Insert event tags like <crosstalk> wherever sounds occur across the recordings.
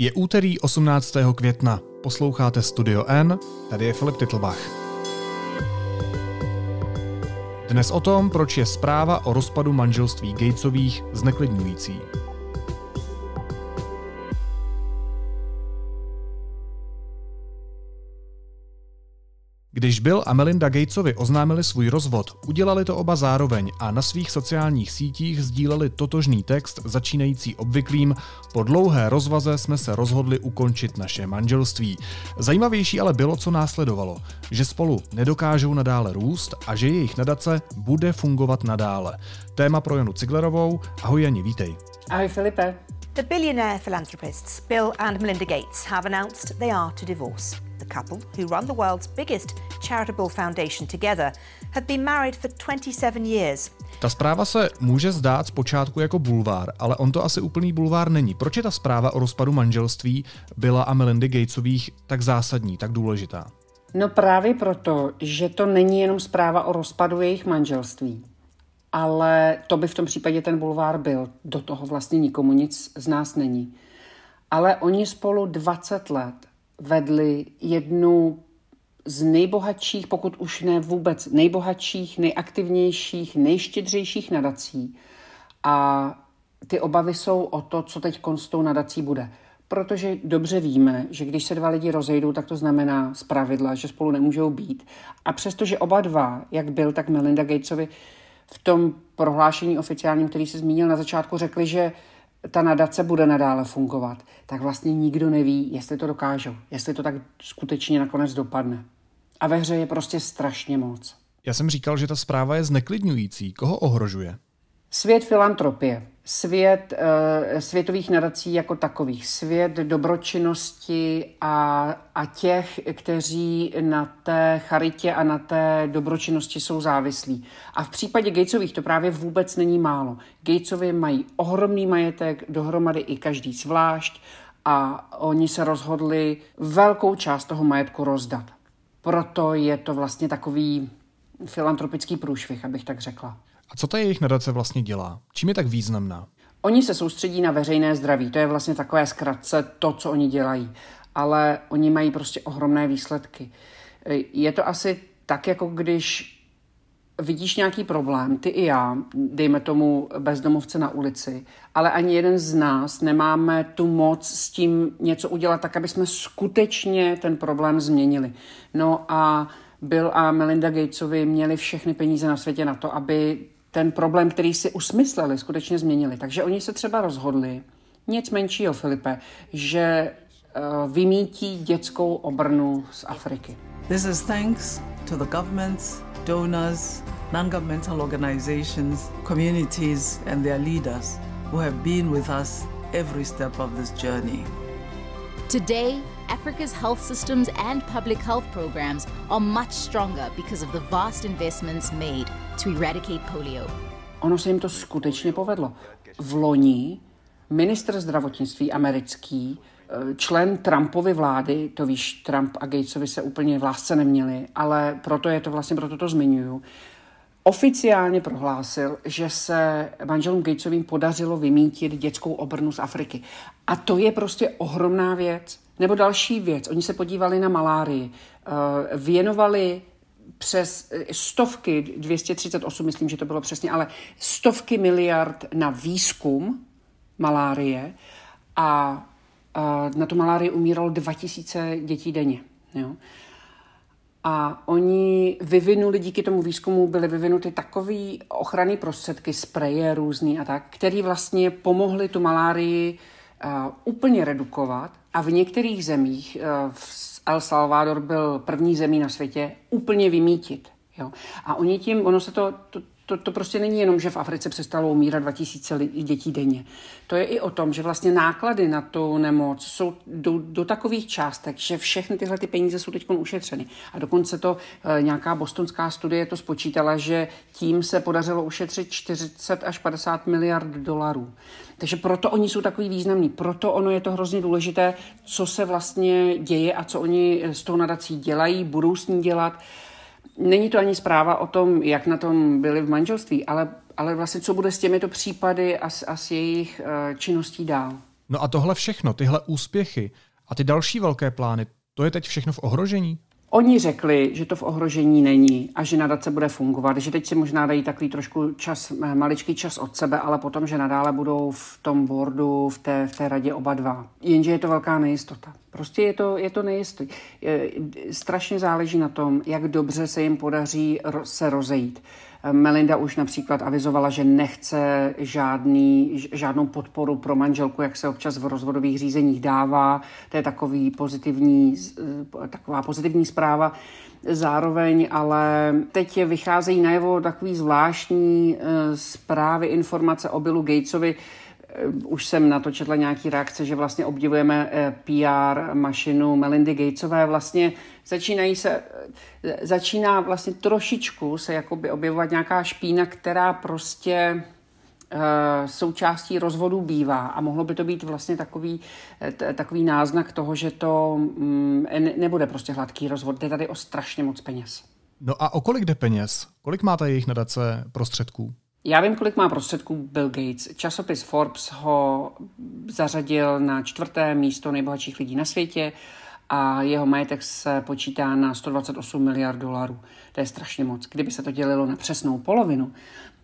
Je úterý 18. května. Posloucháte Studio N, tady je Filip Titlbach. Dnes o tom, proč je zpráva o rozpadu manželství Gatesových zneklidňující. Když Bill a Melinda Gatesovi oznámili svůj rozvod, udělali to oba zároveň a na svých sociálních sítích sdíleli totožný text začínající obvyklým Po dlouhé rozvaze jsme se rozhodli ukončit naše manželství. Zajímavější ale bylo, co následovalo. Že spolu nedokážou nadále růst a že jejich nadace bude fungovat nadále. Téma pro Janu Ciglerovou. Ahoj Jani, vítej. Ahoj Filipe. The billionaire philanthropists Bill and Melinda Gates have announced they are to divorce. Couple, who run the world's biggest charitable foundation together, have been married for 27 years. Ta zpráva se může zdát zpočátku jako bulvár, ale on to asi úplný bulvár není. Proč je ta zpráva o rozpadu manželství Billa a Melindy Gatesových tak zásadní, tak důležitá? No právě proto, že to není jenom zpráva o rozpadu jejich manželství, ale to by v tom případě ten bulvár byl. Do toho vlastně nikomu nic z nás není. Ale oni spolu 20 let vedli jednu z nejbohatších, pokud už ne vůbec nejbohatších, nejaktivnějších, nejštědřejších nadací. A ty obavy jsou o to, co teď s tou nadací bude. Protože dobře víme, že když se dva lidi rozejdou, tak to znamená z pravidla, že spolu nemůžou být. A přestože oba dva, jak byl, tak Melinda Gatesovi, v tom prohlášení oficiálním, který se zmínil na začátku, řekli, že ta nadace bude nadále fungovat, tak vlastně nikdo neví, jestli to dokážou, jestli to tak skutečně nakonec dopadne. A ve hře je prostě strašně moc. Já jsem říkal, že ta zpráva je zneklidňující. Koho ohrožuje? Svět filantropie, svět uh, světových nadací jako takových, svět dobročinnosti a, a těch, kteří na té charitě a na té dobročinnosti jsou závislí. A v případě Gatesových to právě vůbec není málo. Gatesovi mají ohromný majetek, dohromady i každý zvlášť a oni se rozhodli velkou část toho majetku rozdat. Proto je to vlastně takový filantropický průšvih, abych tak řekla. A co ta jejich nadace vlastně dělá? Čím je tak významná? Oni se soustředí na veřejné zdraví, to je vlastně takové zkratce to, co oni dělají, ale oni mají prostě ohromné výsledky. Je to asi tak, jako když vidíš nějaký problém, ty i já, dejme tomu bezdomovce na ulici, ale ani jeden z nás nemáme tu moc s tím něco udělat tak, aby jsme skutečně ten problém změnili. No a Bill a Melinda Gatesovi měli všechny peníze na světě na to, aby ten problém, který si usmysleli, skutečně změnili. Takže oni se třeba rozhodli, nic menšího, Filipe, že uh, vymítí dětskou obrnu z Afriky. This is thanks to the governments, donors, non-governmental organizations, communities and their leaders who have been with us every step of this journey. Today, Africa's health systems and public health programs are much stronger because of the vast investments made to eradicate polio. Ono se jim to skutečně povedlo. V loni ministr zdravotnictví americký, eh, člen Trumpovy vlády, to víš, Trump a Gatesovi se úplně v lásce neměli, ale proto je to vlastně, proto to zmiňuju, oficiálně prohlásil, že se manželům Gatesovým podařilo vymítit dětskou obrnu z Afriky. A to je prostě ohromná věc. Nebo další věc, oni se podívali na malárii, eh, věnovali přes eh, stovky, 238 myslím, že to bylo přesně, ale stovky miliard na výzkum malárie a na tu malárii umíralo 2000 dětí denně. Jo. A oni vyvinuli, díky tomu výzkumu byly vyvinuty takový ochranný prostředky, spreje různý a tak, který vlastně pomohly tu malárii uh, úplně redukovat a v některých zemích, uh, v El Salvador byl první zemí na světě, úplně vymítit. Jo. A oni tím, ono se to, to, to, to prostě není jenom, že v Africe přestalo umírat 2000 dětí denně. To je i o tom, že vlastně náklady na tu nemoc jsou do, do takových částek, že všechny tyhle ty peníze jsou teď ušetřeny. A dokonce to e, nějaká bostonská studie to spočítala, že tím se podařilo ušetřit 40 až 50 miliard dolarů. Takže proto oni jsou takový významní, proto ono je to hrozně důležité, co se vlastně děje a co oni s tou nadací dělají, budou s ní dělat. Není to ani zpráva o tom, jak na tom byli v manželství, ale, ale vlastně co bude s těmito případy a s, a s jejich uh, činností dál. No a tohle všechno, tyhle úspěchy a ty další velké plány, to je teď všechno v ohrožení? Oni řekli, že to v ohrožení není a že nadace bude fungovat, že teď si možná dají takový trošku čas, eh, maličký čas od sebe, ale potom, že nadále budou v tom boardu, v té, v té radě oba dva. Jenže je to velká nejistota. Prostě je to, je to nejistý. Strašně záleží na tom, jak dobře se jim podaří se rozejít. Melinda už například avizovala, že nechce žádný, žádnou podporu pro manželku, jak se občas v rozvodových řízeních dává. To je takový pozitivní, taková pozitivní zpráva. Zároveň ale teď vycházejí najevo takový zvláštní eh, zprávy, informace o Billu Gatesovi, Eh, už jsem na to četla nějaký reakce, že vlastně obdivujeme eh, PR mašinu Melindy Gatesové. Vlastně začínají se, eh, začíná vlastně trošičku se jakoby objevovat nějaká špína, která prostě součástí rozvodu bývá a mohlo by to být vlastně takový, takový náznak toho, že to mm, nebude prostě hladký rozvod. Jde tady o strašně moc peněz. No a o kolik jde peněz? Kolik má ta jejich nadace prostředků? Já vím, kolik má prostředků Bill Gates. Časopis Forbes ho zařadil na čtvrté místo nejbohatších lidí na světě a jeho majetek se počítá na 128 miliard dolarů. To je strašně moc. Kdyby se to dělilo na přesnou polovinu,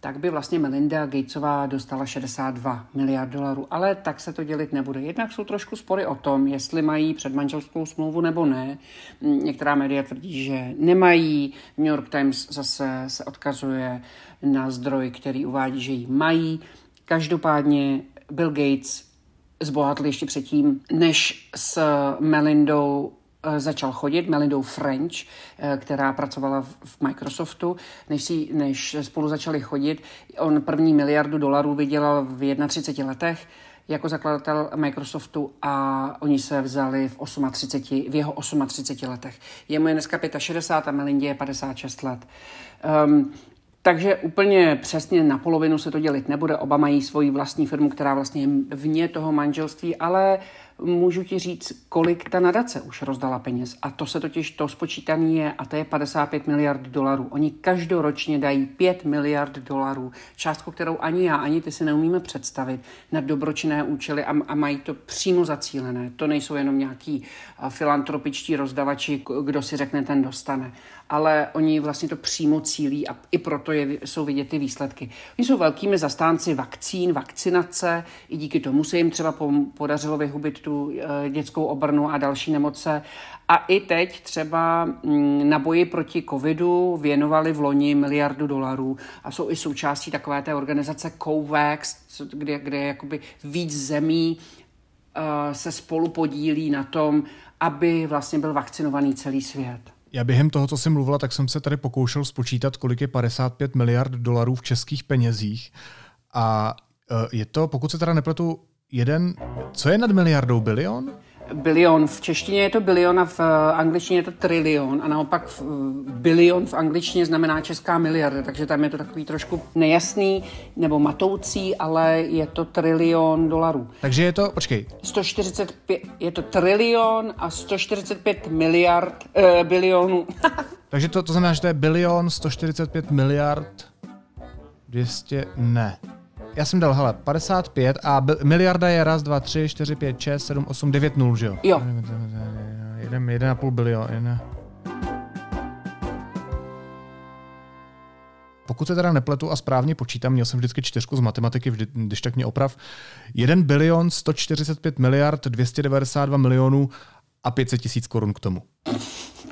tak by vlastně Melinda Gatesová dostala 62 miliard dolarů. Ale tak se to dělit nebude. Jednak jsou trošku spory o tom, jestli mají předmanželskou smlouvu nebo ne. Některá média tvrdí, že nemají. New York Times zase se odkazuje na zdroj, který uvádí, že ji mají. Každopádně Bill Gates zbohatl ještě předtím, než s Melindou eh, začal chodit, Melindou French, eh, která pracovala v Microsoftu, než, si, než spolu začali chodit. On první miliardu dolarů vydělal v 31 letech jako zakladatel Microsoftu a oni se vzali v, 38, v jeho 38 letech. Jemu je dneska 65 a Melindě je 56 let. Um, takže úplně přesně na polovinu se to dělit nebude. Oba mají svoji vlastní firmu, která vlastně je vně toho manželství, ale můžu ti říct, kolik ta nadace už rozdala peněz. A to se totiž, to spočítaný je, a to je 55 miliard dolarů. Oni každoročně dají 5 miliard dolarů, částku, kterou ani já, ani ty si neumíme představit, na dobročinné účely a, a mají to přímo zacílené. To nejsou jenom nějaký filantropičtí rozdavači, kdo si řekne, ten dostane. Ale oni vlastně to přímo cílí a i proto je, jsou vidět ty výsledky. Oni jsou velkými zastánci vakcín, vakcinace, i díky tomu se jim třeba podařilo vyhubit tu eh, dětskou obrnu a další nemoce. A i teď třeba mm, na boji proti covidu věnovali v loni miliardu dolarů a jsou i součástí takové té organizace COVAX, kde, kde jakoby víc zemí uh, se spolu podílí na tom, aby vlastně byl vakcinovaný celý svět. Já během toho, co jsem mluvila, tak jsem se tady pokoušel spočítat, kolik je 55 miliard dolarů v českých penězích. A eh, je to, pokud se teda nepletu, jeden, co je nad miliardou, bilion? Bilion. V češtině je to bilion a v eh, angličtině je to trilion a naopak bilion v angličtině znamená česká miliarda, takže tam je to takový trošku nejasný nebo matoucí, ale je to trilion dolarů. Takže je to, počkej. 145, je to trilion a 145 miliard, eh, bilionů. <laughs> takže to, to znamená, že to je bilion, 145 miliard, 200, ne. Já jsem dal, hele, 55 a b- miliarda je raz, dva, tři, čtyři, pět, šest, sedm, osm, devět nul, že jo? Jo. Jeden, jeden a půl bilion. Jeden. Pokud se teda nepletu a správně počítám, měl jsem vždycky čtyřku z matematiky, vždy, když tak mě oprav, 1 bilion 145 miliard 292 milionů a 500 tisíc korun k tomu.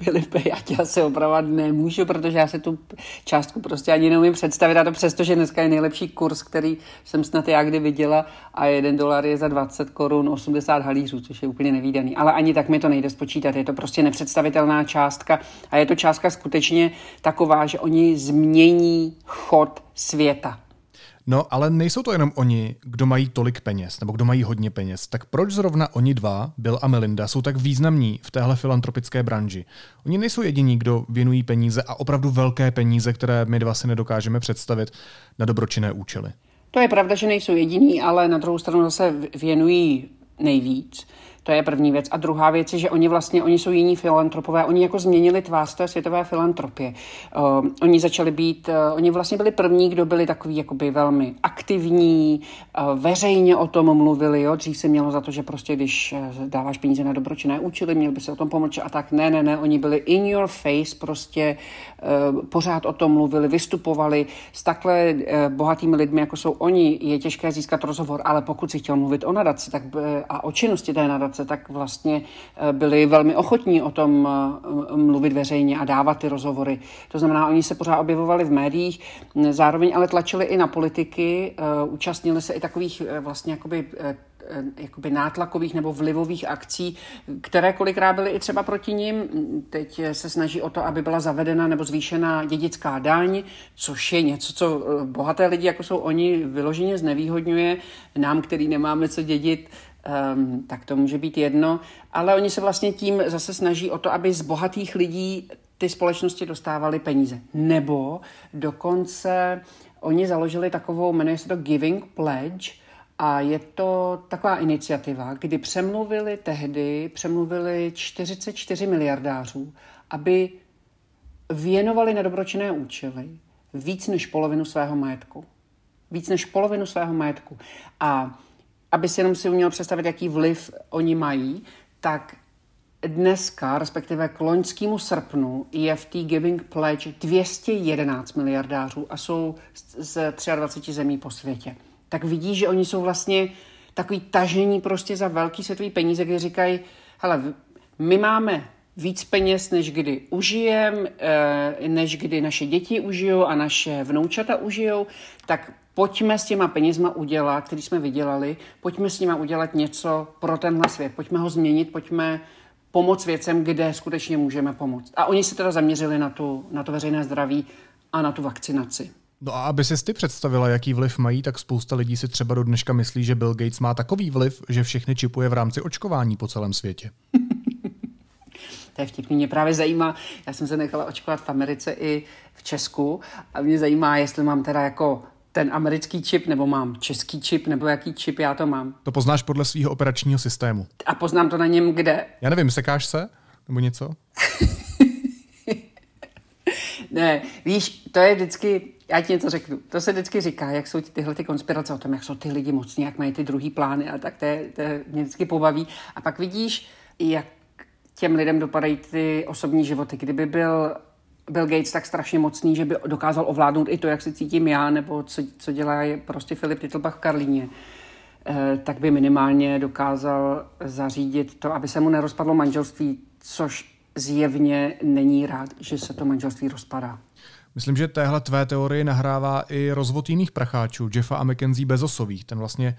Filipe, já tě asi opravovat nemůžu, protože já se tu částku prostě ani neumím představit a to přesto, že dneska je nejlepší kurz, který jsem snad já kdy viděla a jeden dolar je za 20 korun 80 halířů, což je úplně nevýdaný. Ale ani tak mi to nejde spočítat, je to prostě nepředstavitelná částka a je to částka skutečně taková, že oni změní chod světa. No, ale nejsou to jenom oni, kdo mají tolik peněz, nebo kdo mají hodně peněz. Tak proč zrovna oni dva, Bill a Melinda, jsou tak významní v téhle filantropické branži? Oni nejsou jediní, kdo věnují peníze a opravdu velké peníze, které my dva si nedokážeme představit na dobročinné účely. To je pravda, že nejsou jediní, ale na druhou stranu zase věnují nejvíc. To je první věc. A druhá věc je, že oni vlastně, oni jsou jiní filantropové, oni jako změnili tvář té světové filantropie. Uh, oni začali být, uh, oni vlastně byli první, kdo byli takový jakoby velmi aktivní, uh, veřejně o tom mluvili, jo. Dřív se mělo za to, že prostě když dáváš peníze na dobročinné účely, měl by se o tom pomoct a tak. Ne, ne, ne, oni byli in your face, prostě uh, pořád o tom mluvili, vystupovali s takhle uh, bohatými lidmi, jako jsou oni, je těžké získat rozhovor, ale pokud si chtěl mluvit o nadaci tak, a o činnosti té nadace, tak vlastně eh, byli velmi ochotní o tom eh, mluvit veřejně a dávat ty rozhovory. To znamená, oni se pořád objevovali v médiích, zároveň ale tlačili i na politiky, eh, účastnili se i takových vlastně jakoby jakoby nátlakových nebo vlivových akcí, které kolikrát byly i třeba proti ním. Teď se snaží o to, aby byla zavedena nebo zvýšena dědická daň, což je něco, co bohaté lidi, jako jsou oni, vyloženě znevýhodňuje. Nám, který nemáme co dědit, um, tak to může být jedno. Ale oni se vlastně tím zase snaží o to, aby z bohatých lidí ty společnosti dostávaly peníze. Nebo dokonce oni založili takovou, jmenuje se to Giving Pledge, a je to taková iniciativa, kdy přemluvili tehdy, přemluvili 44 miliardářů, aby věnovali na dobročinné účely víc než polovinu svého majetku. Víc než polovinu svého majetku. A aby si jenom si uměl představit, jaký vliv oni mají, tak dneska, respektive k loňskému srpnu, je v té Giving Pledge 211 miliardářů a jsou z 23 zemí po světě. Tak vidí, že oni jsou vlastně takový tažení prostě za velký světový peníze, kdy říkají, hele, my máme víc peněz, než kdy užijem, eh, než kdy naše děti užijou a naše vnoučata užijou, tak pojďme s těma penězma udělat, který jsme vydělali, pojďme s nima udělat něco pro tenhle svět, pojďme ho změnit, pojďme pomoct věcem, kde skutečně můžeme pomoct. A oni se teda zaměřili na, tu, na to veřejné zdraví a na tu vakcinaci. No a aby si ty představila, jaký vliv mají, tak spousta lidí si třeba do dneška myslí, že Bill Gates má takový vliv, že všechny čipuje v rámci očkování po celém světě. <laughs> To je vtipný. Mě právě zajímá, já jsem se nechala očkovat v Americe i v Česku a mě zajímá, jestli mám teda jako ten americký čip, nebo mám český čip, nebo jaký čip já to mám. To poznáš podle svého operačního systému. A poznám to na něm kde? Já nevím, sekáš se? Nebo něco? <laughs> ne, víš, to je vždycky, já ti něco řeknu, to se vždycky říká, jak jsou tyhle ty konspirace o tom, jak jsou ty lidi mocní, jak mají ty druhý plány a tak to, je, to je, mě vždycky pobaví. A pak vidíš, jak těm lidem dopadají ty osobní životy. Kdyby byl Bill Gates tak strašně mocný, že by dokázal ovládnout i to, jak se cítím já, nebo co, co dělá prostě Filip Titlbach v Karlíně, eh, tak by minimálně dokázal zařídit to, aby se mu nerozpadlo manželství, což zjevně není rád, že se to manželství rozpadá. Myslím, že téhle tvé teorie nahrává i rozvod jiných pracháčů, Jeffa a Mackenzie Bezosových. Ten vlastně,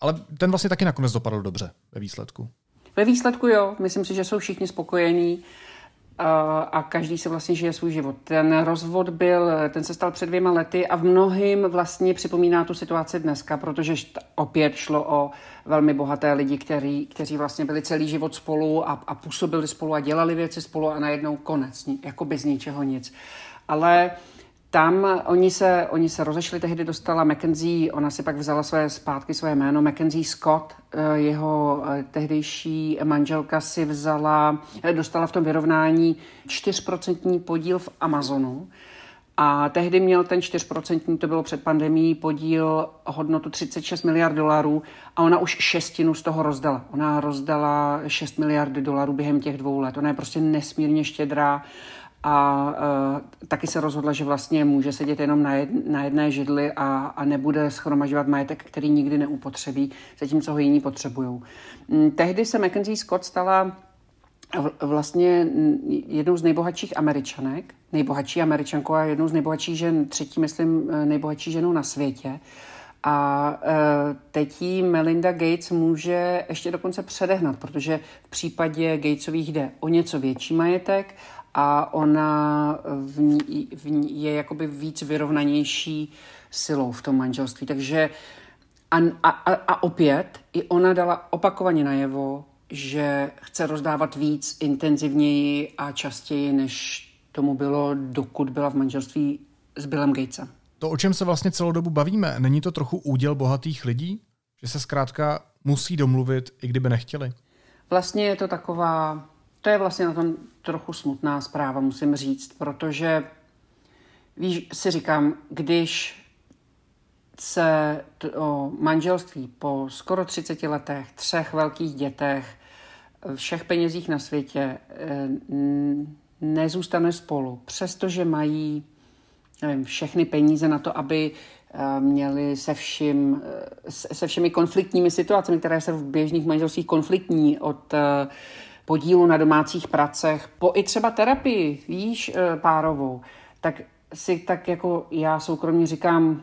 ale ten vlastně taky nakonec dopadl dobře ve výsledku. Ve výsledku jo, myslím si, že jsou všichni spokojení a každý se vlastně žije svůj život. Ten rozvod byl, ten se stal před dvěma lety a v mnohým vlastně připomíná tu situaci dneska, protože opět šlo o velmi bohaté lidi, který, kteří vlastně byli celý život spolu a, a působili spolu a dělali věci spolu a najednou konec, jako bez ničeho nic. Ale uh, tam oni se, oni se rozešli, tehdy dostala Mackenzie, ona si pak vzala své zpátky své jméno, Mackenzie Scott, eh, jeho eh, tehdejší manželka si vzala, eh, dostala v tom vyrovnání 4% podíl v Amazonu. A tehdy měl ten 4%, to bylo před pandemí, podíl hodnotu 36 miliard dolarů a ona už šestinu z toho rozdala. Ona rozdala 6 miliard dolarů během těch dvou let. Ona je prostě nesmírně štědrá a uh, taky se rozhodla, že vlastně může sedět jenom na, jed, na jedné židli a, a nebude schromažovat majetek, který nikdy neupotřebí, zatímco ho jiní potřebují. Mm, tehdy se Mackenzie Scott stala vlastně jednou z nejbohatších američanek, nejbohatší američankou a jednou z nejbohatších žen, třetí, myslím, eh, nejbohatší ženou na světě. A uh, teď jí Melinda Gates může ještě dokonce předehnat, protože v případě Gatesových jde o něco větší majetek a ona v ní, v ní je jakoby víc vyrovnanější silou v tom manželství. Takže a, a, a opět i ona dala opakovaně najevo, že chce rozdávat víc, intenzivněji a častěji, než tomu bylo, dokud byla v manželství s Billem Gatesem. To, o čem se vlastně celou dobu bavíme, není to trochu úděl bohatých lidí? Že se zkrátka musí domluvit, i kdyby nechtěli? Vlastně je to taková, to je vlastně na tom trochu smutná zpráva, musím říct, protože víš, si říkám, když se o manželství po skoro 30 letech, třech velkých dětech, všech penězích na světě eh, nezůstane spolu, přestože mají nevím, všechny peníze na to, aby eh, měli se, vším, eh, se všemi konfliktními situacemi, které se v běžných manželstvích konfliktní od podílu na domácích pracech, po i třeba terapii, víš, párovou, tak si tak jako já soukromně říkám,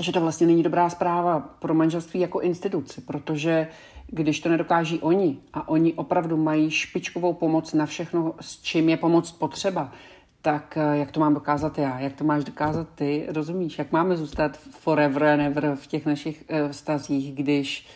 že to vlastně není dobrá zpráva pro manželství jako instituci, protože když to nedokáží oni a oni opravdu mají špičkovou pomoc na všechno, s čím je pomoc potřeba, tak eh, jak to mám dokázat já? Jak to máš dokázat ty? Rozumíš? Jak máme zůstat forever and ever v těch našich uh, vztazích, když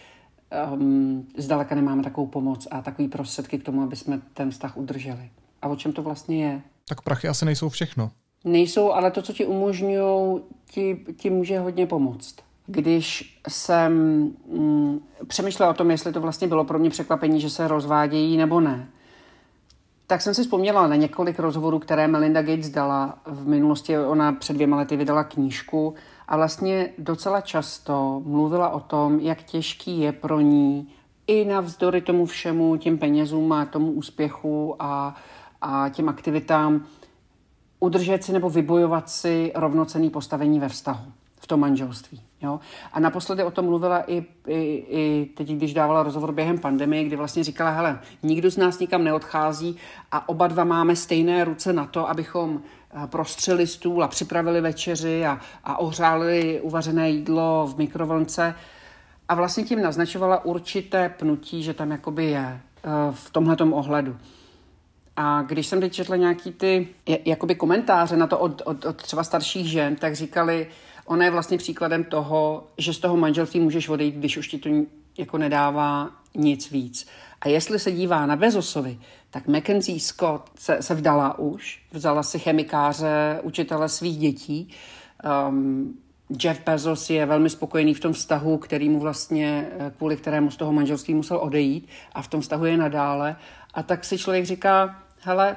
um, zdaleka nemáme takovou pomoc a takový prostředky k tomu, aby jsme ten vztah udrželi? A o čem to vlastně je? Tak prachy asi nejsou všechno nejsou, ale to, co ti umožňují, ti, ti může hodně pomoct. Když jsem mm, přemýšlela o tom, jestli to vlastně bylo pro mě překvapení, že se rozvádějí nebo ne, tak jsem si vzpomněla na několik rozhovorů, které Melinda Gates dala. V minulosti ona před dvěma lety vydala knížku a vlastně docela často mluvila o tom, jak těžký je pro ní i navzdory tomu všemu, těm penězům a tomu úspěchu a, a těm aktivitám, udržet si nebo vybojovat si rovnocený postavení ve vztahu, v tom manželství. Jo? A naposledy o tom mluvila i, i, i teď, když dávala rozhovor během pandemie, kdy vlastně říkala, hele, nikdo z nás nikam neodchází a oba dva máme stejné ruce na to, abychom eh, prostřeli stůl a připravili večeři a, a ohřáli uvařené jídlo v mikrovlnce. A vlastně tím naznačovala určité pnutí, že tam jakoby je eh, v tomhletom ohledu. A když jsem teď četla nějaký ty jakoby komentáře na to od, od, od třeba starších žen, tak říkali, ona je vlastně příkladem toho, že z toho manželství můžeš odejít, když už ti to jako nedává nic víc. A jestli se dívá na Bezosovi, tak Mackenzie Scott se, se vdala už, vzala si chemikáře, učitele svých dětí. Um, Jeff Bezos je velmi spokojený v tom vztahu, který mu vlastně, kvůli kterému z toho manželství musel odejít a v tom vztahu je nadále. A tak si člověk říká, hele,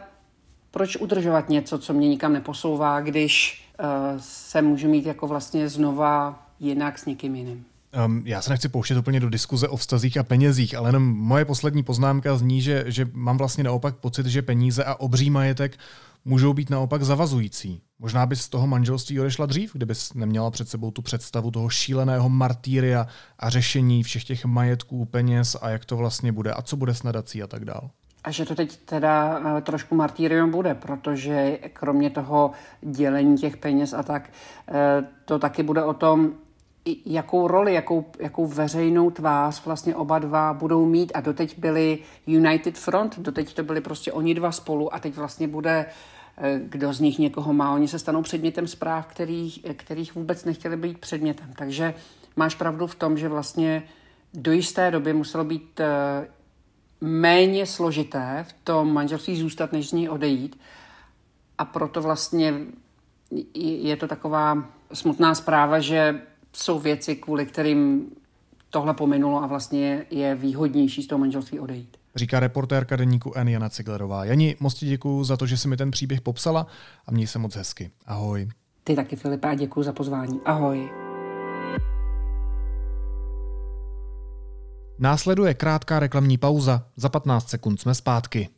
proč udržovat něco, co mě nikam neposouvá, když se můžu mít jako vlastně znova jinak s někým jiným. Um, já se nechci pouštět úplně do diskuze o vztazích a penězích, ale jenom moje poslední poznámka zní, že, že mám vlastně naopak pocit, že peníze a obří majetek můžou být naopak zavazující. Možná bys z toho manželství odešla dřív, kdybys neměla před sebou tu představu toho šíleného martýria a řešení všech těch majetků, peněz a jak to vlastně bude a co bude s nadací a tak dál. A že to teď teda eh, trošku martýrium bude, protože kromě toho dělení těch peněz a tak, eh, to taky bude o tom, jakou roli, jakou, jakou veřejnou tvář vlastně oba dva budou mít a doteď byli United Front, doteď to byli prostě oni dva spolu a teď vlastně bude eh, kdo z nich někoho má. Oni se stanou předmětem zpráv, kterých, kterých vůbec nechtěli být předmětem. Takže máš pravdu v tom, že vlastně do jisté doby muselo být méně složité v tom manželství zůstat, než z ní odejít. A proto vlastně je to taková smutná zpráva, že jsou věci, kvůli kterým tohle pominulo a vlastně je výhodnější z toho manželství odejít. Říká reportérka deníku N. Jana Ciglerová. Jani, moc ti děkuju za to, že jsi mi ten příběh popsala a měj se moc hezky. Ahoj. Ty taky, Filipe, a děkuji za pozvání. Ahoj. Následuje krátká reklamní pauza. Za 15 sekund jsme zpátky.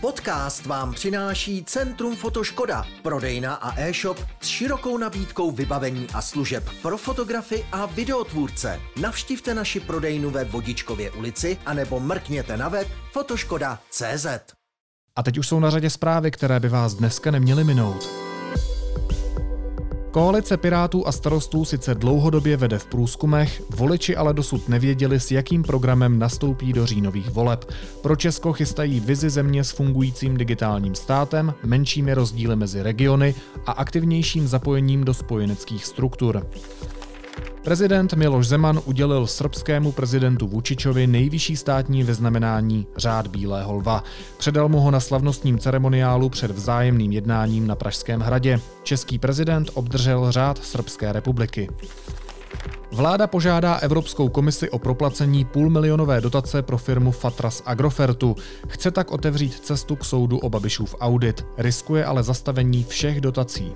Podcast vám přináší Centrum Fotoškoda, prodejna a e-shop s širokou nabídkou vybavení a služeb pro fotografy a videotvůrce. Navštivte naši prodejnu ve Vodičkově ulici anebo mrkněte na web fotoškoda.cz. A teď už jsou na řadě zprávy, které by vás dneska neměly minout. Koalice Pirátů a starostů sice dlouhodobě vede v průzkumech, voliči ale dosud nevěděli, s jakým programem nastoupí do říjnových voleb. Pro Česko chystají vizi země s fungujícím digitálním státem, menšími rozdíly mezi regiony a aktivnějším zapojením do spojeneckých struktur. Prezident Miloš Zeman udělil srbskému prezidentu Vučičovi nejvyšší státní vyznamenání Řád Bílého lva. Předal mu ho na slavnostním ceremoniálu před vzájemným jednáním na Pražském hradě. Český prezident obdržel Řád Srbské republiky. Vláda požádá Evropskou komisi o proplacení půlmilionové dotace pro firmu Fatras Agrofertu. Chce tak otevřít cestu k soudu o Babišův audit. Riskuje ale zastavení všech dotací.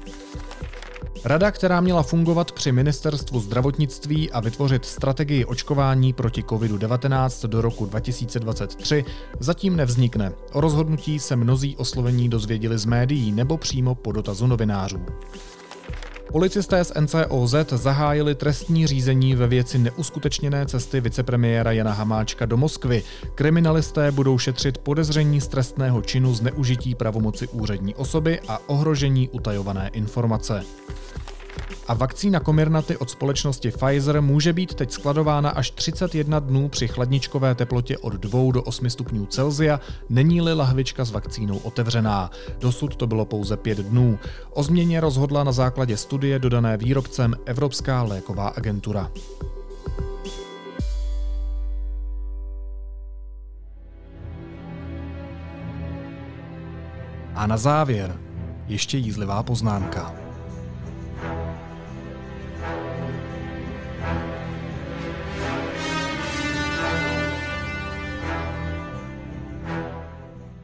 Rada, která měla fungovat při ministerstvu zdravotnictví a vytvořit strategii očkování proti COVID-19 do roku 2023, zatím nevznikne. O rozhodnutí se mnozí oslovení dozvěděli z médií nebo přímo po dotazu novinářů. Policisté z NCOZ zahájili trestní řízení ve věci neuskutečněné cesty vicepremiéra Jana Hamáčka do Moskvy. Kriminalisté budou šetřit podezření z trestného činu zneužití pravomoci úřední osoby a ohrožení utajované informace a vakcína Comirnaty od společnosti Pfizer může být teď skladována až 31 dnů při chladničkové teplotě od 2 do 8 stupňů Celsia, není-li lahvička s vakcínou otevřená. Dosud to bylo pouze 5 dnů. O změně rozhodla na základě studie dodané výrobcem Evropská léková agentura. A na závěr ještě jízlivá poznámka.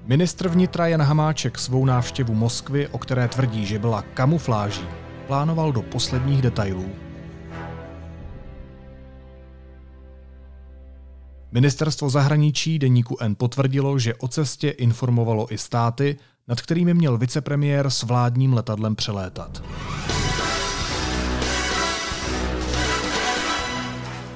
Ministr vnitra Jan Hamáček svou návštěvu Moskvy, o které tvrdí, že byla kamufláží, plánoval do posledních detailů. Ministerstvo zahraničí deníku N potvrdilo, že o cestě informovalo i státy, nad kterými měl vicepremiér s vládním letadlem přelétat.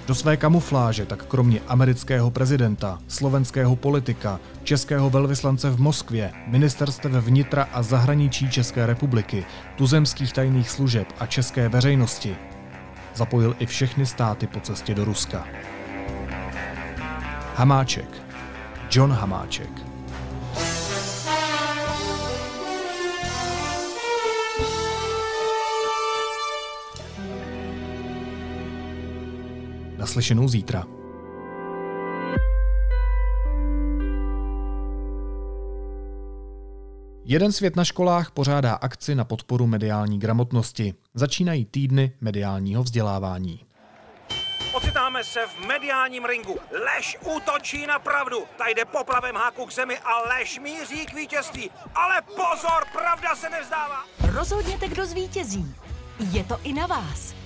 Do své kamufláže tak kromě amerického prezidenta, slovenského politika, českého velvyslance v Moskvě, ministerstev vnitra a zahraničí České republiky, tuzemských tajných služeb a české veřejnosti zapojil i všechny státy po cestě do Ruska. Hamáček. John Hamáček. Naslyšenou zítra. Jeden svět na školách pořádá akci na podporu mediální gramotnosti. Začínají týdny mediálního vzdělávání. Ocitáme se v mediálním ringu. Lež útočí na pravdu. Ta jde poplavem háku k zemi a lež míří k vítězství. Ale pozor, pravda se nevzdává. Rozhodněte, kdo zvítězí. Je to i na vás.